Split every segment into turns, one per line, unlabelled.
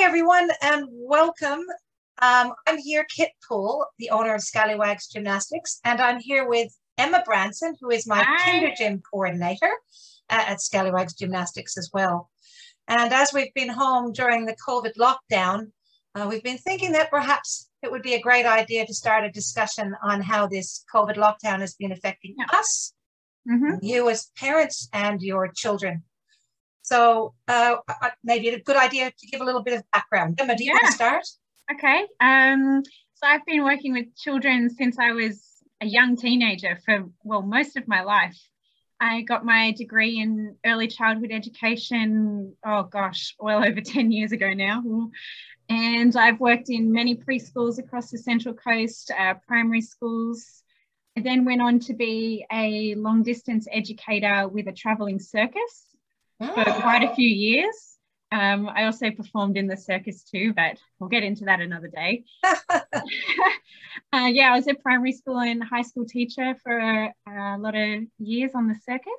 Hi, everyone, and welcome. Um, I'm here, Kit Poole, the owner of Scallywags Gymnastics, and I'm here with Emma Branson, who is my
Hi.
Kinder Gym coordinator at, at Scallywags Gymnastics as well. And as we've been home during the COVID lockdown, uh, we've been thinking that perhaps it would be a great idea to start a discussion on how this COVID lockdown has been affecting
Yeah.
us,
Mhm.
you as parents, and your children. So uh, maybe a good idea to give a little bit of background. Emma, do you want to start?
Okay. Um, so I've been working with children since I was a young teenager for, well, most of my life. I got my degree in early childhood education, oh gosh, well over 10 years ago now. And I've worked in many preschools across the Central Coast, uh, primary schools. I then went on to be a long distance educator with a travelling circus. For quite a few years. Um, I also performed in the circus too, but we'll get into that another day. uh, yeah, I was a primary school and high school teacher for a, a lot of years on the circus.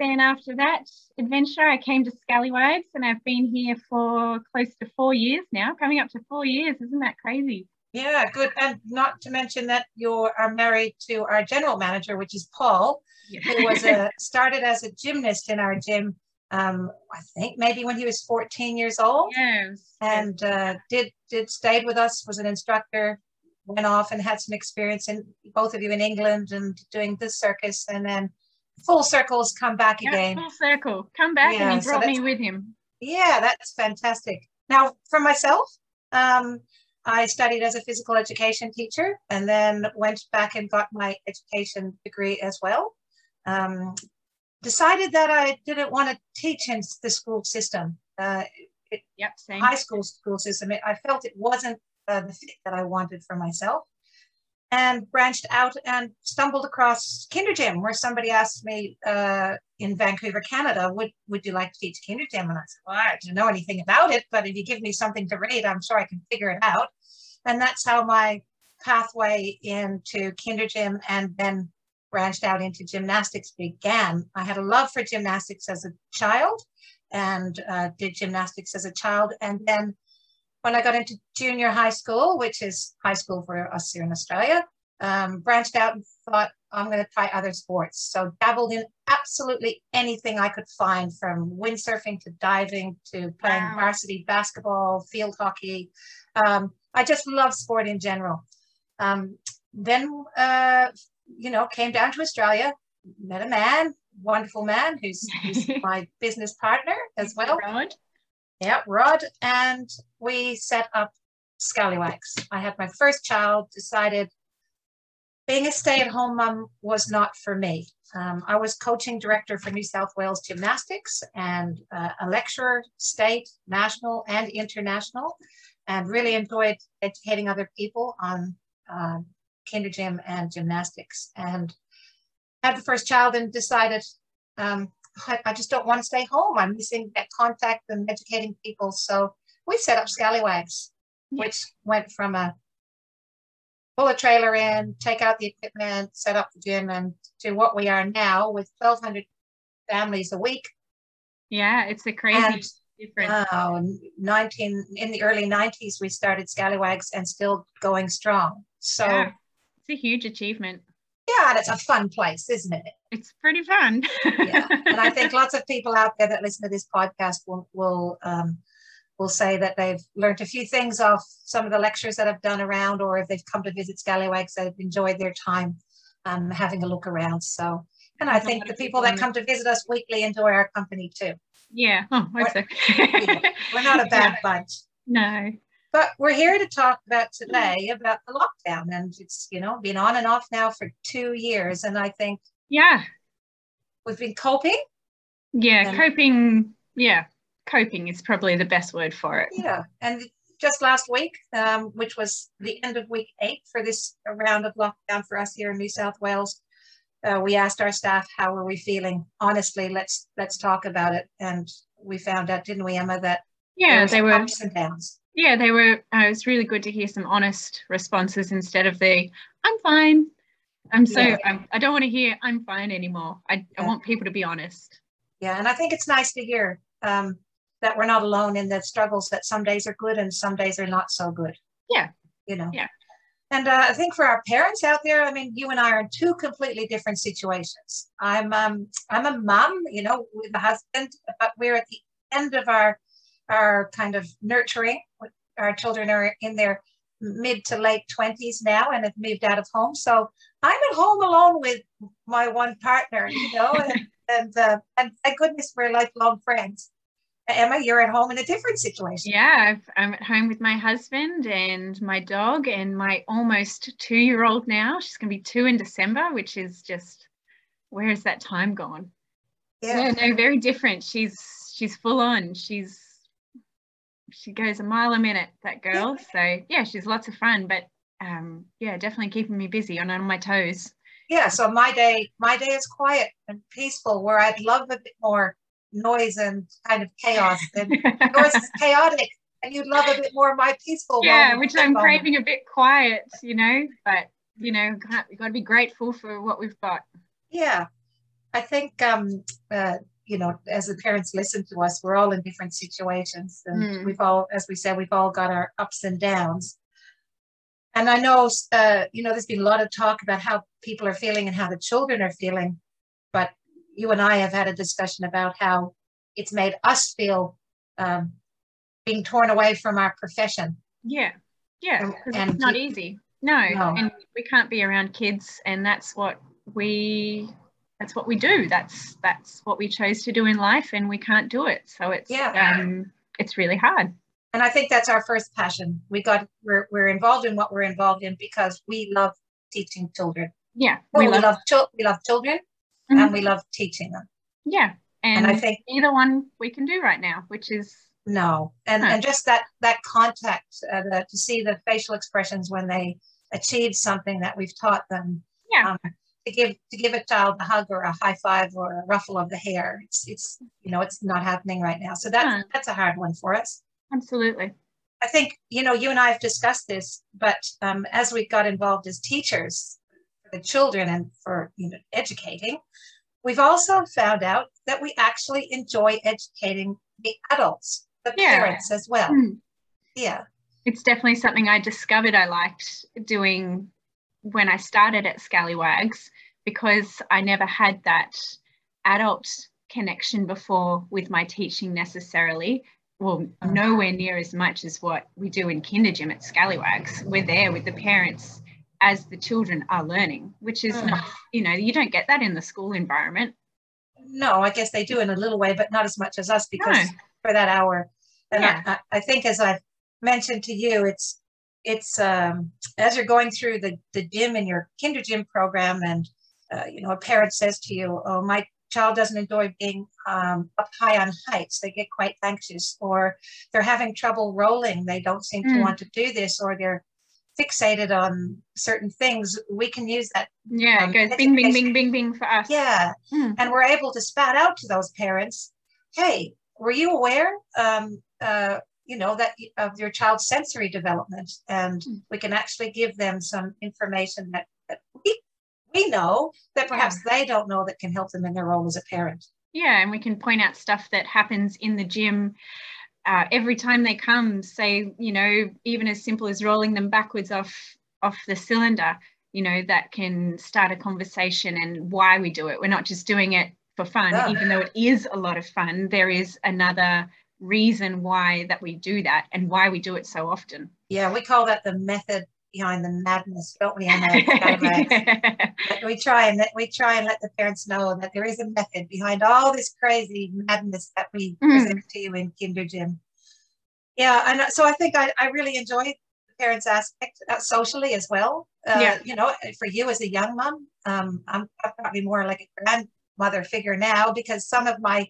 Then after that adventure, I came to Scallywags and I've been here for close to four years now, coming up to four years. Isn't that crazy?
Yeah, good. And not to mention that you are married to our general manager, which is Paul, who was a started as a gymnast in our gym. Um, I think maybe when he was 14 years old,
yes.
and uh, did did stayed with us. Was an instructor. Went off and had some experience in both of you in England and doing this circus, and then full circles come back
Yeah,
again.
full circle. Come back
Yeah,
and he
so
brought me with him.
Yeah, that's fantastic. Now, for myself, um, I studied as a physical education teacher and then went back and got my education degree as well. Um, decided that I didn't want to teach in the school system, uh,
Yep, same.
high school school system. It, I felt it wasn't uh, the fit that I wanted for myself. And branched out and stumbled across Kinder Gym, where somebody asked me uh, in Vancouver, Canada, would would you like to teach Kinder Gym? And I said, well, I don't know anything about it, but if you give me something to read, I'm sure I can figure it out. And that's how my pathway into Kinder Gym and then branched out into gymnastics began. I had a love for gymnastics as a child and uh, did gymnastics as a child. And then when I got into junior high school, which is high school for us here in Australia, um, branched out and thought, I'm going to try other sports. So dabbled in absolutely anything I could find from windsurfing to diving to playing
Wow.
varsity basketball, field hockey. Um, I just love sport in general. Um, then, uh, you know, came down to Australia, met a man, wonderful man who's, who's my business partner as well.
Rod.
Yeah, Rod, and we set up Scallywags. I had my first child, decided being a stay at home mom was not for me. Um, I was coaching director for New South Wales Gymnastics and uh, a lecturer, state, national, and international, and really enjoyed educating other people on uh, kinder gym and gymnastics. And had the first child and decided um, I, I just don't want to stay home. I'm missing that contact and educating people. So we set up Scallywags, which went from a pull a trailer in, take out the equipment, set up the gym, and to what we are now with 1,200 families a week.
Yeah, it's a crazy
And
difference.
uh, 19 in the early 90s, we started Scallywags and still going strong. So
yeah, it's a huge achievement.
Yeah, and it's a fun place, isn't it?
It's pretty fun.
yeah. And I think lots of people out there that listen to this podcast will will um, will say that they've learned a few things off some of the lectures that I've done around, or if they've come to visit Scallywags, they've enjoyed their time um, having a look around. So, and I think the people that come to visit us weekly enjoy our company too.
yeah. Oh, hope so.
We're not a bad bunch.
No.
But we're here to talk about today about the lockdown, and it's you know been on and off now for two years, and I think
Yeah.
we've been coping.
Yeah.
And-
Coping. Yeah. Coping is probably the best word for it.
Yeah, and just last week, um, which was the end of week eight for this round of lockdown for us here in New South Wales, uh, we asked our staff how are we feeling. Honestly, let's let's talk about it, and we found out, didn't we, Emma, that
Yeah, they were.
ups and downs.
Yeah, they were. Uh, it was really good to hear some honest responses instead of the "I'm fine." I'm so.
Yeah.
I'm, I don't want to hear "I'm fine" anymore. I, I want people to be honest.
Yeah, and I think it's nice to hear um, that we're not alone in the struggles that some days are good and some days are not so good.
Yeah.
You know?
Yeah.
And uh, I think for our parents out there, I mean, you and I are in two completely different situations. I'm um, I'm a mom, you know, with a husband, but we're at the end of our our kind of nurturing. Our children are in their mid to late 20s now and have moved out of home. So I'm at home alone with my one partner, you know, and and, uh, and thank goodness we're lifelong friends. Emma, you're at home in a different situation.
Yeah, I'm at home with my husband and my dog and my almost two year old now. She's going to be two in December, which is just, where has that time gone? Yeah. yeah, no, very different. She's she's full on. She's she goes a mile a minute, that girl. So yeah, she's lots of fun, but um, yeah, definitely keeping me busy and on my toes.
Yeah, so my day my day is quiet and peaceful where I'd love a bit more noise and kind of chaos. And yours is chaotic, and you'd love a bit more of my peaceful.
Yeah, which I'm moment. craving a bit quiet, you know. But you know, we've got to be grateful for what we've got.
Yeah, I think um, uh, you know, as the parents listen to us, we're all in different situations, and mm. we've all, as we said, we've all got our ups and downs. And I know, uh, you know, there's been a lot of talk about how people are feeling and how the children are feeling, but you and I have had a discussion about how it's made us feel um, being torn away from our profession.
Yeah, yeah, and, it's not easy. No, no, and we can't be around kids, and that's what we that's what we do. That's that's what we chose to do in life, and we can't do it. So it's yeah, um, it's really hard.
And I think that's our first passion. We got we're we're involved in what we're involved in because we love teaching children.
Yeah,
we, love, we love, chil- we love children, mm-hmm. and we love teaching them.
Yeah, and, and, I think either one we can do right now, which is
no, and huh. and just that that contact uh, the, to see the facial expressions when they achieve something that we've taught them.
Yeah. Um,
to give to give a child a hug or a high five or a ruffle of the hair, it's it's you know it's not happening right now. So that's huh. that's a hard one for us.
Absolutely.
I think you know you and I have discussed this, but um, as we got involved as teachers for the children and for you know educating, We've also found out that we actually enjoy educating the adults, the yeah. parents as well. Mm. Yeah.
It's definitely something I discovered I liked doing when I started at Scallywags because I never had that adult connection before with my teaching necessarily. Well, nowhere near as much as what we do in kinder gym at Scallywags. We're there with the parents as the children are learning, which is mm. not, you know, you don't get that in the school environment.
No, I guess they do in a little way, but not as much as us because no. for that hour. And yeah. I, I think as I've mentioned to you, it's it's um, as you're going through the, the gym in your kinder gym program and uh, you know a parent says to you oh my child doesn't enjoy being um, up high on heights they get quite anxious or they're having trouble rolling they don't seem mm. to want to do this or they're fixated on certain things, we can use that.
Yeah, um, it goes bing, bing, bing, bing, bing for us.
Yeah. Mm. And we're able to spat out to those parents, hey, were you aware, um, uh, you know, that of your child's sensory development? And mm. we can actually give them some information that, that we, we know that perhaps yeah. they don't know that can help them in their role as a parent.
Yeah, and we can point out stuff that happens in the gym uh, every time they come, say, you know, even as simple as rolling them backwards off off the cylinder, you know, that can start a conversation and why we do it. We're not just doing it for fun, yeah. even though it is a lot of fun. There is another reason why that we do that and why we do it so often.
Yeah, we call that the method behind the madness, don't we? yeah. We try and let, we try and let the parents know that there is a method behind all this crazy madness that we mm. present to you in Kinder Gym. Yeah, and so I think I, I really enjoy the parents aspect uh, socially as well. Uh, yeah. You know, for you as a young mom, um, I'm, I'm probably more like a grandmother figure now because some of my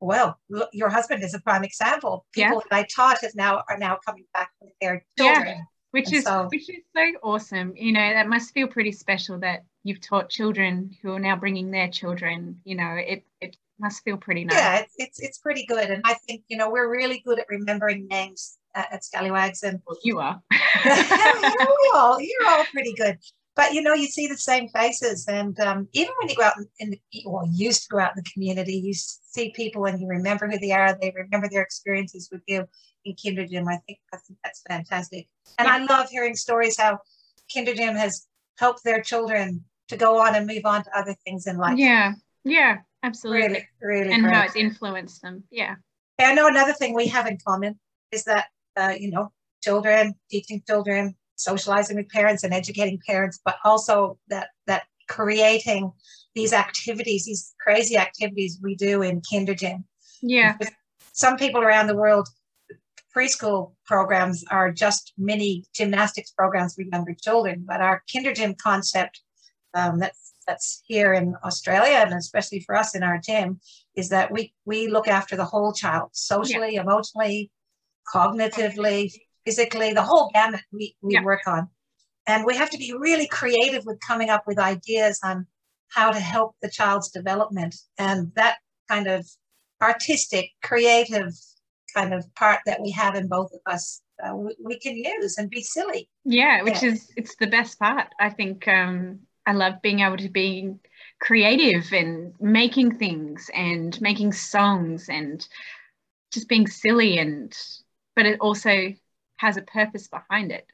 well, your husband is a prime example. People yeah. that I taught have now are now coming back with their children. Yeah
which and is so, which is so awesome you know that must feel pretty special that you've taught children who are now bringing their children you know it it must feel pretty nice
yeah it's it's, it's pretty good and i think you know we're really good at remembering names at, at scallywags and
well, you are
you're all you're all pretty good but you know, you see the same faces, and um, even when you go out in, the, or used to go out in the community, you see people and you remember who they are. They remember their experiences with you in Kinder Gym. I think that's, that's fantastic, and yeah. I love hearing stories how Kinder Gym has helped their children to go on and move on to other things in life.
Yeah, yeah, absolutely.
Really, really,
and great. how it's influenced them. Yeah.
I know another thing we have in common is that uh, you know children teaching children socializing with parents and educating parents, but also that that creating these activities, these crazy activities we do in Kinder Gym.
Yeah.
Some people around the world, preschool programs are just mini gymnastics programs for younger children, but our Kinder Gym concept um, that's that's here in Australia and especially for us in our gym is that we we look after the whole child socially, yeah. emotionally, cognitively, physically, the whole gamut we, we yeah. work on. And we have to be really creative with coming up with ideas on how to help the child's development. And that kind of artistic, creative kind of part that we have in both of us, uh, we, we, can use and be silly.
Yeah, which yeah. is, it's the best part. I think um, I love being able to be creative and making things and making songs and just being silly and, but it also has a purpose behind it.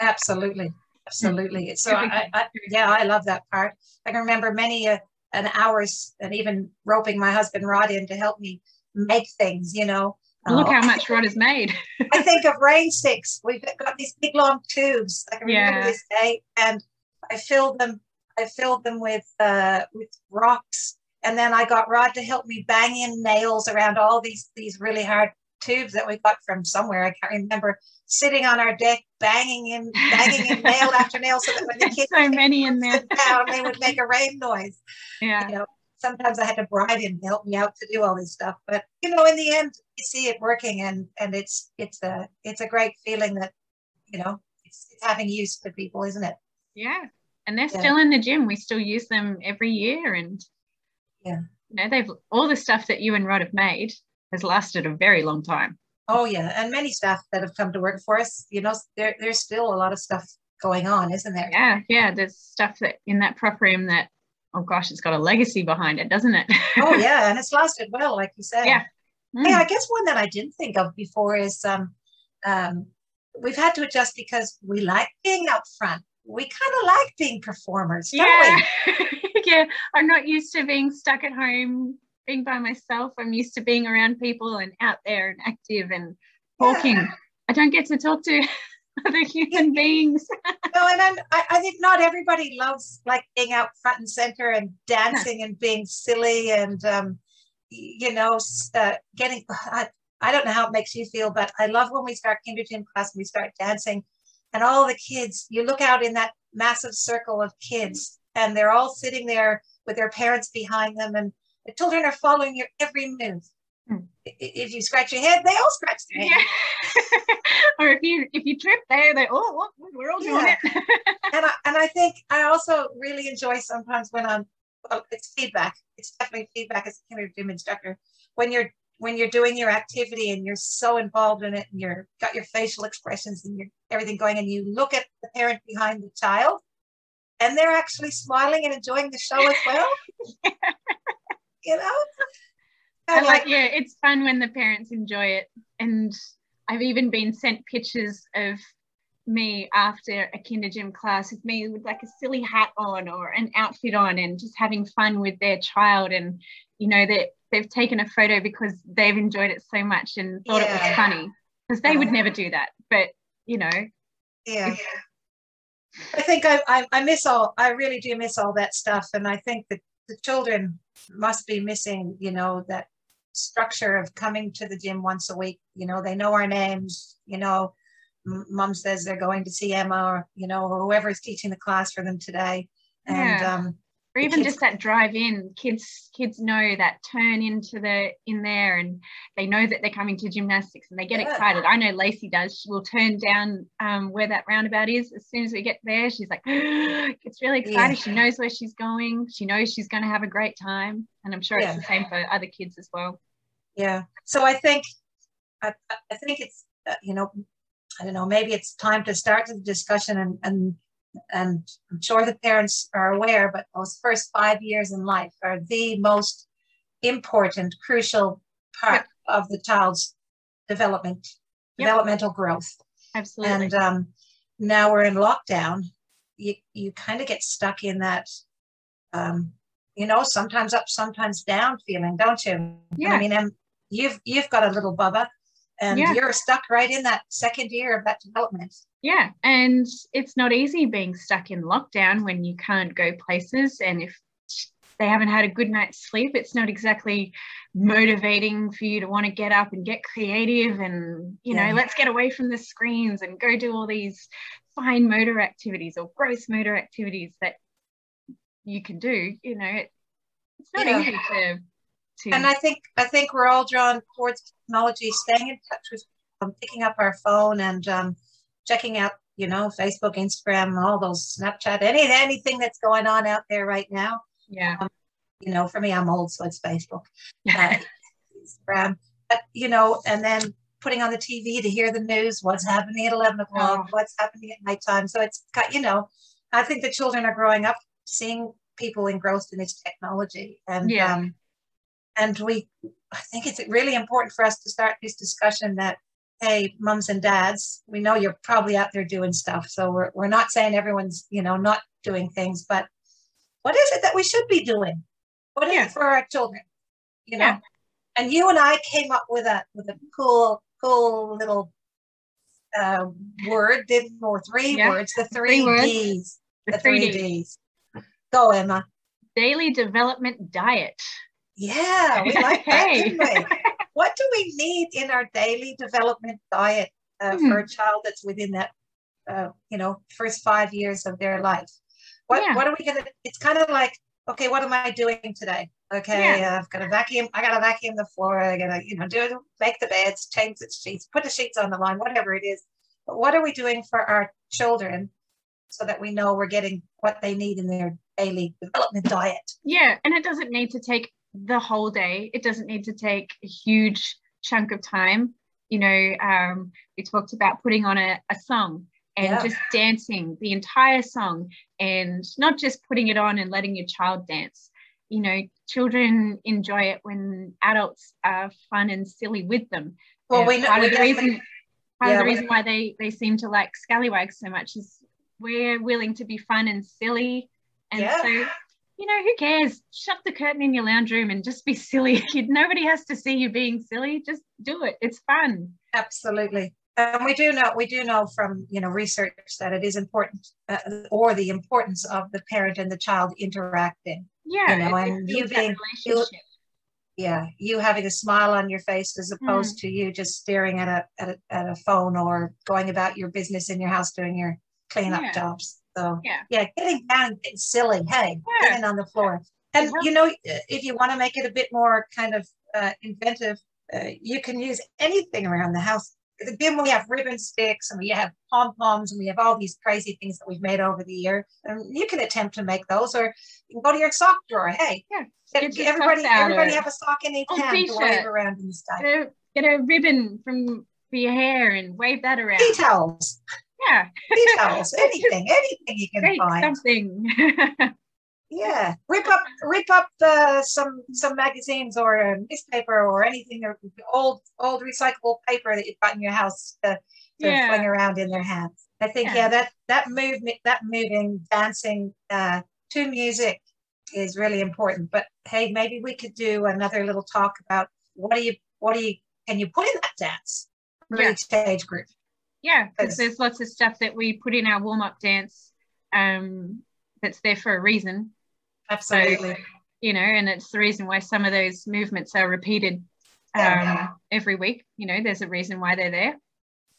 Absolutely. Absolutely. So I, I, yeah, I love that part. I can remember many uh, an hours and even roping my husband Rod in to help me make things, you know.
Look how much Rod has made.
I think of rain sticks. We've got these big long tubes. I can remember yeah. this day, and I filled them. I filled them with uh, with rocks, and then I got Rod to help me bang in nails around all these these really hard tubes that we got from somewhere. I can't remember sitting on our deck, banging in, banging in nail after nail, so that when the kids
so many in there
down, they would make a rain noise.
Yeah. You know,
sometimes I had to bribe him to help me out to do all this stuff, but you know, in the end, you see it working, and and it's it's a it's a great feeling that you know it's, it's having use for people, isn't it?
Yeah, and they're yeah. still in the gym. We still use them every year, and
yeah,
you know, they've all the stuff that you and Rod have made has lasted a very long time.
Oh yeah, and many staff that have come to work for us, you know, there, there's still a lot of stuff going on, isn't there?
Yeah, yeah. There's stuff that in that prep room that, oh gosh, it's got a legacy behind it, doesn't it?
oh yeah, and it's lasted well, like you said.
Yeah.
Mm. Yeah, I guess one that I didn't think of before is um, um, we've had to adjust because we like being out front. We kind of like being performers, don't
yeah. yeah, I'm not used to being stuck at home being by myself. I'm used to being around people and out there and active and talking. Yeah. I don't get to talk to other human beings.
no, and I'm, I, I think not everybody loves like being out front and center and dancing yeah. and being silly and, um, you know, uh, getting. I, I don't know how it makes you feel, but I love when we start Kinder Gym class and we start dancing, and all the kids. You look out in that massive circle of kids, and they're all sitting there with their parents behind them, and the children are following your every move. Hmm. If you scratch your head, they all scratch their head.
Yeah. or if you if you trip, they they oh we're all doing yeah. it.
and I and I think I also really enjoy sometimes when I'm well, it's feedback. It's definitely feedback as a Kinder Gym instructor when you're when you're doing your activity and you're so involved in it and you're got your facial expressions and your everything going and you look at the parent behind the child and they're actually smiling and enjoying the show as well you know?
I like, yeah, it's fun when the parents enjoy it. And I've even been sent pictures of me after a kinder gym class with me with like a silly hat on or an outfit on and just having fun with their child and you know that they've taken a photo because they've enjoyed it so much and thought yeah. it was funny because they would never do that but you know
yeah i think I, I i miss all i really do miss all that stuff and i think that the children must be missing, you know, that structure of coming to the gym once a week. You know, they know our names, you know, mom says they're going to see Emma or, you know, whoever is teaching the class for them today. And yeah. um,
or even just that drive in kids kids know that turn into the in there and they know that they're coming to gymnastics and they get yeah. excited. I know lacey does. She will turn down um, where that roundabout is as soon as we get there. She's like gets really excited. Yeah. she knows where she's going. She knows she's going to have a great time. And i'm sure yeah. it's the same for other kids as well.
Yeah. So i think i, I think it's uh, you know i don't know maybe it's time to start the discussion and, and and I'm sure the parents are aware, but those first five years in life are the most important, crucial part of the child's development, yep. developmental growth.
Absolutely.
And um, now we're in lockdown. You you kind of get stuck in that, um, you know, sometimes up, sometimes down feeling, don't you?
Yeah.
I mean, and you've you've got a little bubba, and yeah. you're stuck right in that second year of that development.
Yeah, and it's not easy being stuck in lockdown when you can't go places, and if they haven't had a good night's sleep, it's not exactly motivating for you to want to get up and get creative and you know, yeah. let's get away from the screens and go do all these fine motor activities or gross motor activities that you can do. You know, it, it's not yeah. easy to
to. And I think I think we're all drawn towards technology, staying in touch with, um, picking up our phone and um, checking out, you know, Facebook, Instagram, all those Snapchat, any anything that's going on out there right now.
Yeah. Um,
you know, for me, I'm old, so it's Facebook, uh, Instagram. But you know, and then putting on the TV to hear the news, what's happening at 11 o'clock, oh. what's happening at nighttime. So it's got, you know, I think the children are growing up seeing people engrossed in this technology, and
yeah. um,
and we i think it's really important for us to start this discussion that hey mums and dads we know you're probably out there doing stuff. So we're, we're not saying everyone's you know not doing things but what is it that we should be doing? What is yeah. it for our children? You know? Yeah. and you and i came up with a with a cool cool little uh, word didn't or three yeah. words the three, three d's. The, the three d's. Go emma.
Daily development diet
yeah, we like that, didn't we? what do we need in our daily development diet uh, hmm. for a child that's within that, uh, you know, first five years of their life? What yeah. What are we gonna? It's kind of like, okay, what am I doing today? Okay, yeah. uh, I've got to vacuum. I got to vacuum the floor. I got to, you know, do make the beds, change the sheets, put the sheets on the line, whatever it is. But what are we doing for our children so that we know we're getting what they need in their daily development diet?
Yeah, and it doesn't need to take the whole day. It doesn't need to take a huge chunk of time. You know, um, we talked about putting on a, a song and yeah. just dancing the entire song and not just putting it on and letting your child dance. You know, children enjoy it when adults are fun and silly with them.
Well, we know
part of the reason part yeah, of the reason why they they seem to like scallywags so much is we're willing to be fun and silly. And yeah. so you know, who cares? Shut the curtain in your lounge room and just be silly. Nobody has to see you being silly. Just do it. It's fun.
Absolutely. And we do know we do know from you know research that it is important, uh, or the importance of the parent and the child interacting.
Yeah,
you know, and you being you, yeah, you having a smile on your face as opposed mm. to you just staring at a, at a at a phone or going about your business in your house doing your cleanup yeah. jobs. So
yeah,
yeah, getting down, getting silly. Hey, yeah. getting on the floor. And you know, if you want to make it a bit more kind of uh, inventive, uh, you can use anything around the house. Again, we have ribbon sticks and we have pom poms and we have all these crazy things that we've made over the year. And you can attempt to make those, or you can go to your sock drawer. Hey,
yeah,
get, everybody, everybody have a sock in each hand to wave around in the sky.
Get a, get a ribbon from for your hair and wave that around.
Tea towels.
Yeah.
Details, anything, anything you can find.
Something.
yeah. Rip up rip up the some some magazines or a newspaper or anything or old old recyclable paper that you've got in your house to, to yeah. fling around in their hands. I think yeah. yeah, that that movement that moving, dancing uh, to music is really important. But hey, maybe we could do another little talk about what do you what do you can you put in that dance for yeah. each age group?
Yeah, because there's lots of stuff that we put in our warm up dance um, that's there for a reason.
Absolutely.
So, you know, and it's the reason why some of those movements are repeated um, yeah. every week. You know, there's a reason why they're there.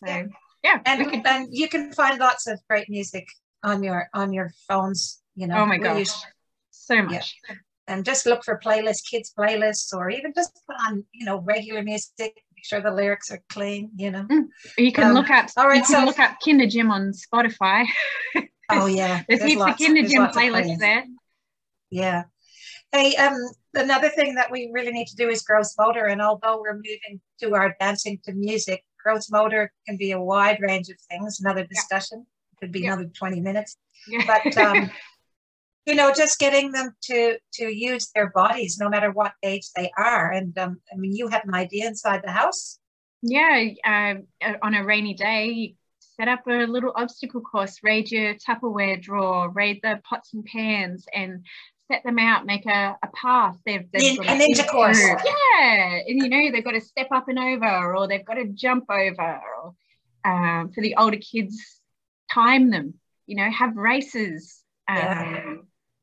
So, yeah. yeah
and, can, and you can find lots of great music on your on your phones. You know.
Oh my gosh, so much.
Yeah. And just look for playlists, kids playlists, or even just put on, you know, regular music sure the lyrics are clean, you know. Mm.
You can um, look up all right, you can so, look up Kinder Gym on Spotify.
oh yeah.
there's, there's heaps lots, of Kindergym playlists there.
Yeah. Hey, um, another thing that we really need to do is gross motor. And although we're moving to our dancing to music, gross motor can be a wide range of things. Another discussion. Yeah. could be
Yeah.
another 20 minutes.
Yeah.
But um, you know, just getting them to to use their bodies, no matter what age they are. And um, I mean, you had an idea inside the house.
yeah, um, uh, on a rainy day, you set up a little obstacle course, raid your Tupperware drawer, raid the pots and pans, and set them out, make a, a path. They've, they've
Nin-
got
a
to
ninja course.
Yeah, and you know they've got to step up and over, or they've got to jump over, or um, for the older kids, time them. You know, have races. Um,
Yeah.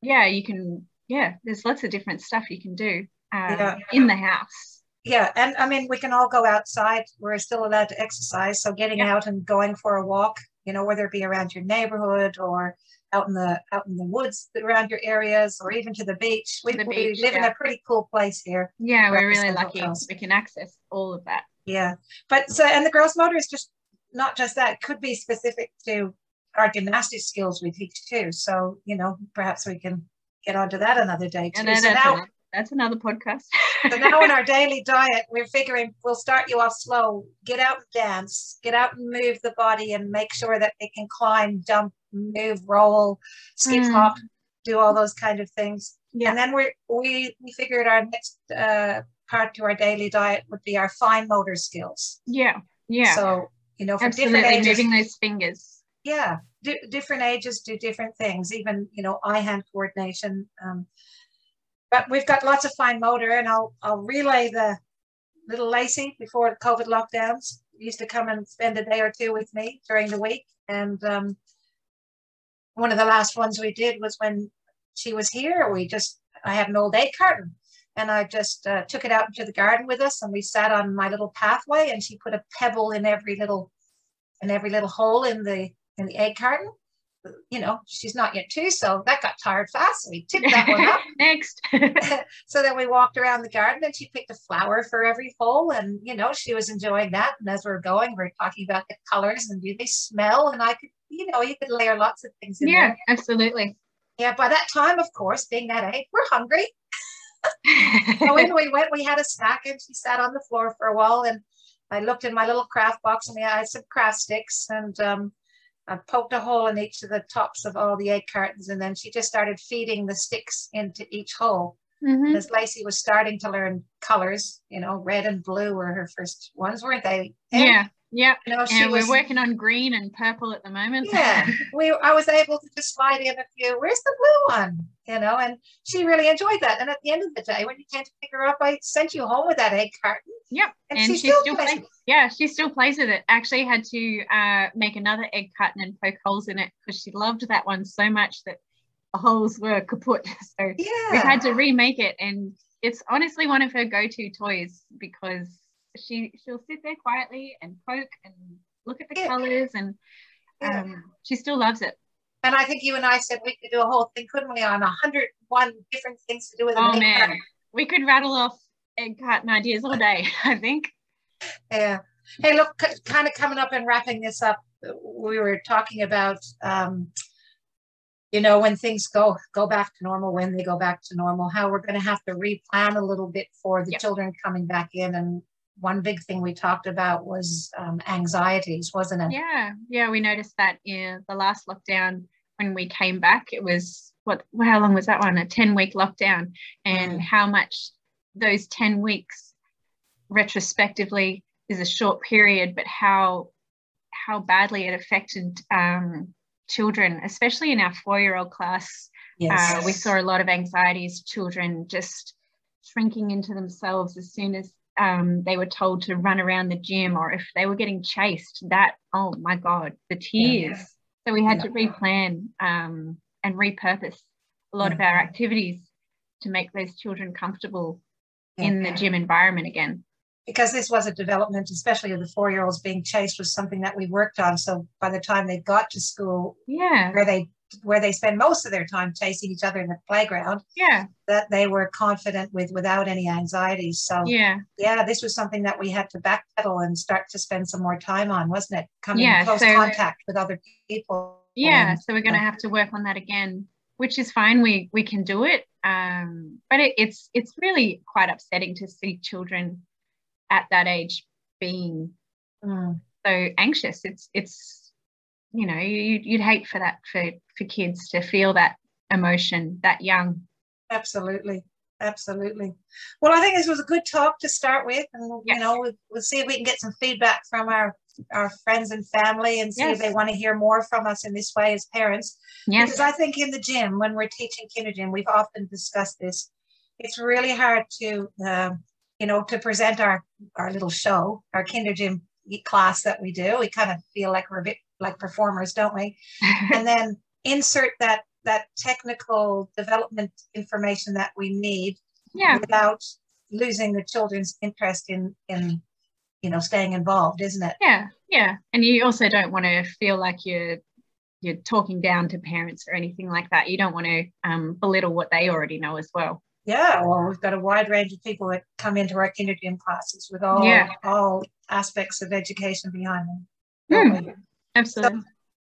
Yeah, you can. Yeah, there's lots of different stuff you can do um,
Yeah.
in the house.
Yeah, and I mean, we can all go outside. We're still allowed to exercise, so getting
Yeah.
out and going for a walk, you know, whether it be around your neighborhood or out in the out in the woods around your areas, or even to the beach. We,
the
we
beach,
live in a pretty cool place here.
Yeah, we're really lucky.
house.
We can access all of that.
Yeah, but so and the gross motor is just not just that. It could be specific to our gymnastic skills we teach too. So you know, perhaps we can get onto that another day too.
And then
so
that's,
now,
another, that's another podcast.
so now in our daily diet, we're figuring we'll start you off slow. Get out and dance. Get out and move the body and make sure that they can climb, jump, move, roll, skip,
Mm.
hop, do all those kind of things.
Yeah.
And then we we we figured our next uh, part to our daily diet would be our fine motor skills.
yeah, yeah,
So you know, for
absolutely.
different ages,
Moving those fingers.
Yeah, di- different ages do different things. Even you know, eye-hand coordination. Um, but we've got lots of fine motor, and I'll I'll relay the little Lacey before COVID lockdowns. Used to come and spend a day or two with me during the week, and um, one of the last ones we did was when she was here. We just I had an old egg carton, and I just uh, took it out into the garden with us, and we sat on my little pathway, and she put a pebble in every little in every little hole in the in the egg carton. You know, she's not yet two, so that got tired fast. So we tipped that one up.
Next.
so then we walked around the garden and she picked a flower for every hole. And, you know, she was enjoying that. And as we are going, we are talking about the colors and do they smell? And I could, you know, you could layer lots of things in
yeah,
there.
absolutely.
Yeah, by that time, of course, being that age, we're hungry. So in we went, we had a snack and she sat on the floor for a while. And I looked in my little craft box and I had some craft sticks and um, I poked a hole in each of the tops of all the egg cartons. And then she just started feeding the sticks into each hole.
Mhm.
as Lacey was starting to learn colors, you know, red and blue were her first ones, weren't they? And,
Yeah, yeah.
She
And
was,
we're working on green and purple at the moment.
yeah, we, I was able to just slide in a few, where's the blue one? You know, and she really enjoyed that. And at the end of the day, when you came to pick her up, I sent you home with that egg carton.
Yep.
And,
and
she
she
still
still
plays
plays. Yeah, she still plays with it. Actually, had to uh, make another egg carton and poke holes in it because she loved that one so much that the holes were kaput. So
Yeah.
we've had to remake it, and it's honestly one of her go-to toys because she she'll sit there quietly and poke and look at the
Yeah.
colors, and
Yeah.
um, she still loves it.
and I think you and I said we could do a whole thing, couldn't we, on a hundred one different things to do with
Oh man,
carton.
we could rattle off egg carton ideas all day. I think.
Yeah. Hey, look, kind of coming up and wrapping this up, we were talking about, um, you know, when things go go back to normal, when they go back to normal, how we're going to have to replan a little bit for the
Yep.
children coming back in. And one big thing we talked about was um, anxieties, wasn't it?
Yeah, yeah, we noticed that in the last lockdown when we came back. It was what? How long was that one? A ten week lockdown, and
Mm.
how much those ten weeks, retrospectively, is a short period, but how how badly it affected um, children, especially in our four year old class. Uh, we saw a lot of anxieties, children just shrinking into themselves as soon as um, they were told to run around the gym or if they were getting chased. That, oh my God, the tears. So we had
Yeah.
to replan um, and repurpose a lot of our activities to make those children comfortable in the gym environment again.
because this was a development, especially of the four year olds being chased, was something that we worked on. So by the time they got to school,
Yeah,
where they where they spend most of their time chasing each other in the playground,
yeah,
that they were confident with without any anxieties. So
yeah.
yeah, this was something that we had to backpedal and start to spend some more time on, wasn't it? Coming
Yeah,
in close
so-
contact with other people.
yeah
and-
so we're going to have to work on that again which is fine we we can do it um but it, it's it's really quite upsetting to see children at that age being
Mm,
so anxious it's it's you know you, you'd hate for that for for kids to feel that emotion that young
absolutely absolutely well i think this was a good talk to start with and yes. you know we'll, we'll, see if we can get some feedback from our our friends and family and see yes. if they want to hear more from us in this way as parents yes. because i think in the gym when we're teaching kinder gym we've often discussed this it's really hard to uh, you know to present our our little show our kinder gym class that we do we kind of feel like we're a bit like performers don't we? And then insert that that technical development information that we need
yeah.
without losing the children's interest in in you know staying involved isn't it?
Yeah yeah. And you also don't want to feel like you're you're talking down to parents or anything like that. You don't want to um, belittle what they already know as well.
Yeah well we've got a wide range of people that come into our kindergarten classes with all yeah. all aspects of education behind them.
Mm, absolutely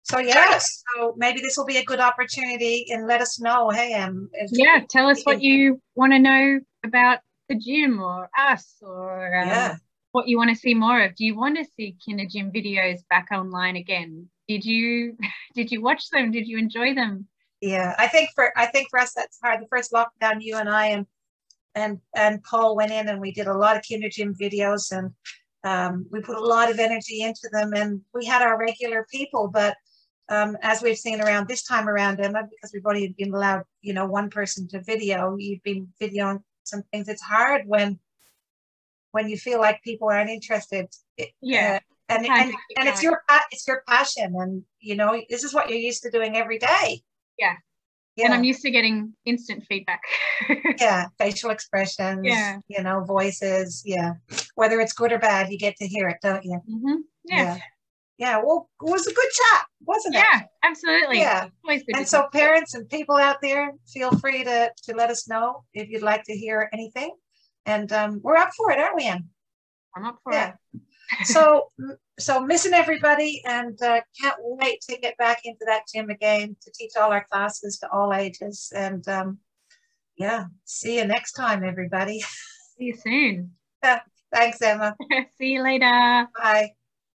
so, so yes, so maybe this will be a good opportunity, and let us know. Hey, um,
yeah, tell us what you want to know about the gym or us, or um, yeah. what you want to see more of. Do you want to see Kinder Gym videos back online again? Did you did you watch them? Did you enjoy them?
Yeah, I think for I think for us that's hard. The first lockdown, you and I and and and Paul went in and we did a lot of Kinder Gym videos and um, we put a lot of energy into them and we had our regular people, but um, as we've seen around this time around, Emma, because we've only been allowed, you know, one person to video, you've been videoing some things. It's hard when when you feel like people aren't interested.
Yeah.
Uh, and and, and it's your it's your passion, and you know this is what you're used to doing every day.
Yeah. Yeah. And I'm used to getting instant feedback.
yeah, facial expressions, yeah. you know, voices. Yeah. Whether it's good or bad, you get to hear it, don't you?
Mm-hmm. Yeah. yeah
yeah, well, it was a good chat, wasn't
it? Yeah, absolutely.
Yeah. And so parents and people out there, feel free to, to let us know if you'd like to hear anything. And um, we're up for it, aren't we, Anne?
I'm up for yeah.
it. So, so missing everybody and uh, can't wait to get back into that gym again to teach all our classes to all ages. And um, yeah, see you next time, everybody.
See you soon.
Thanks, Emma.
see you later.
Bye.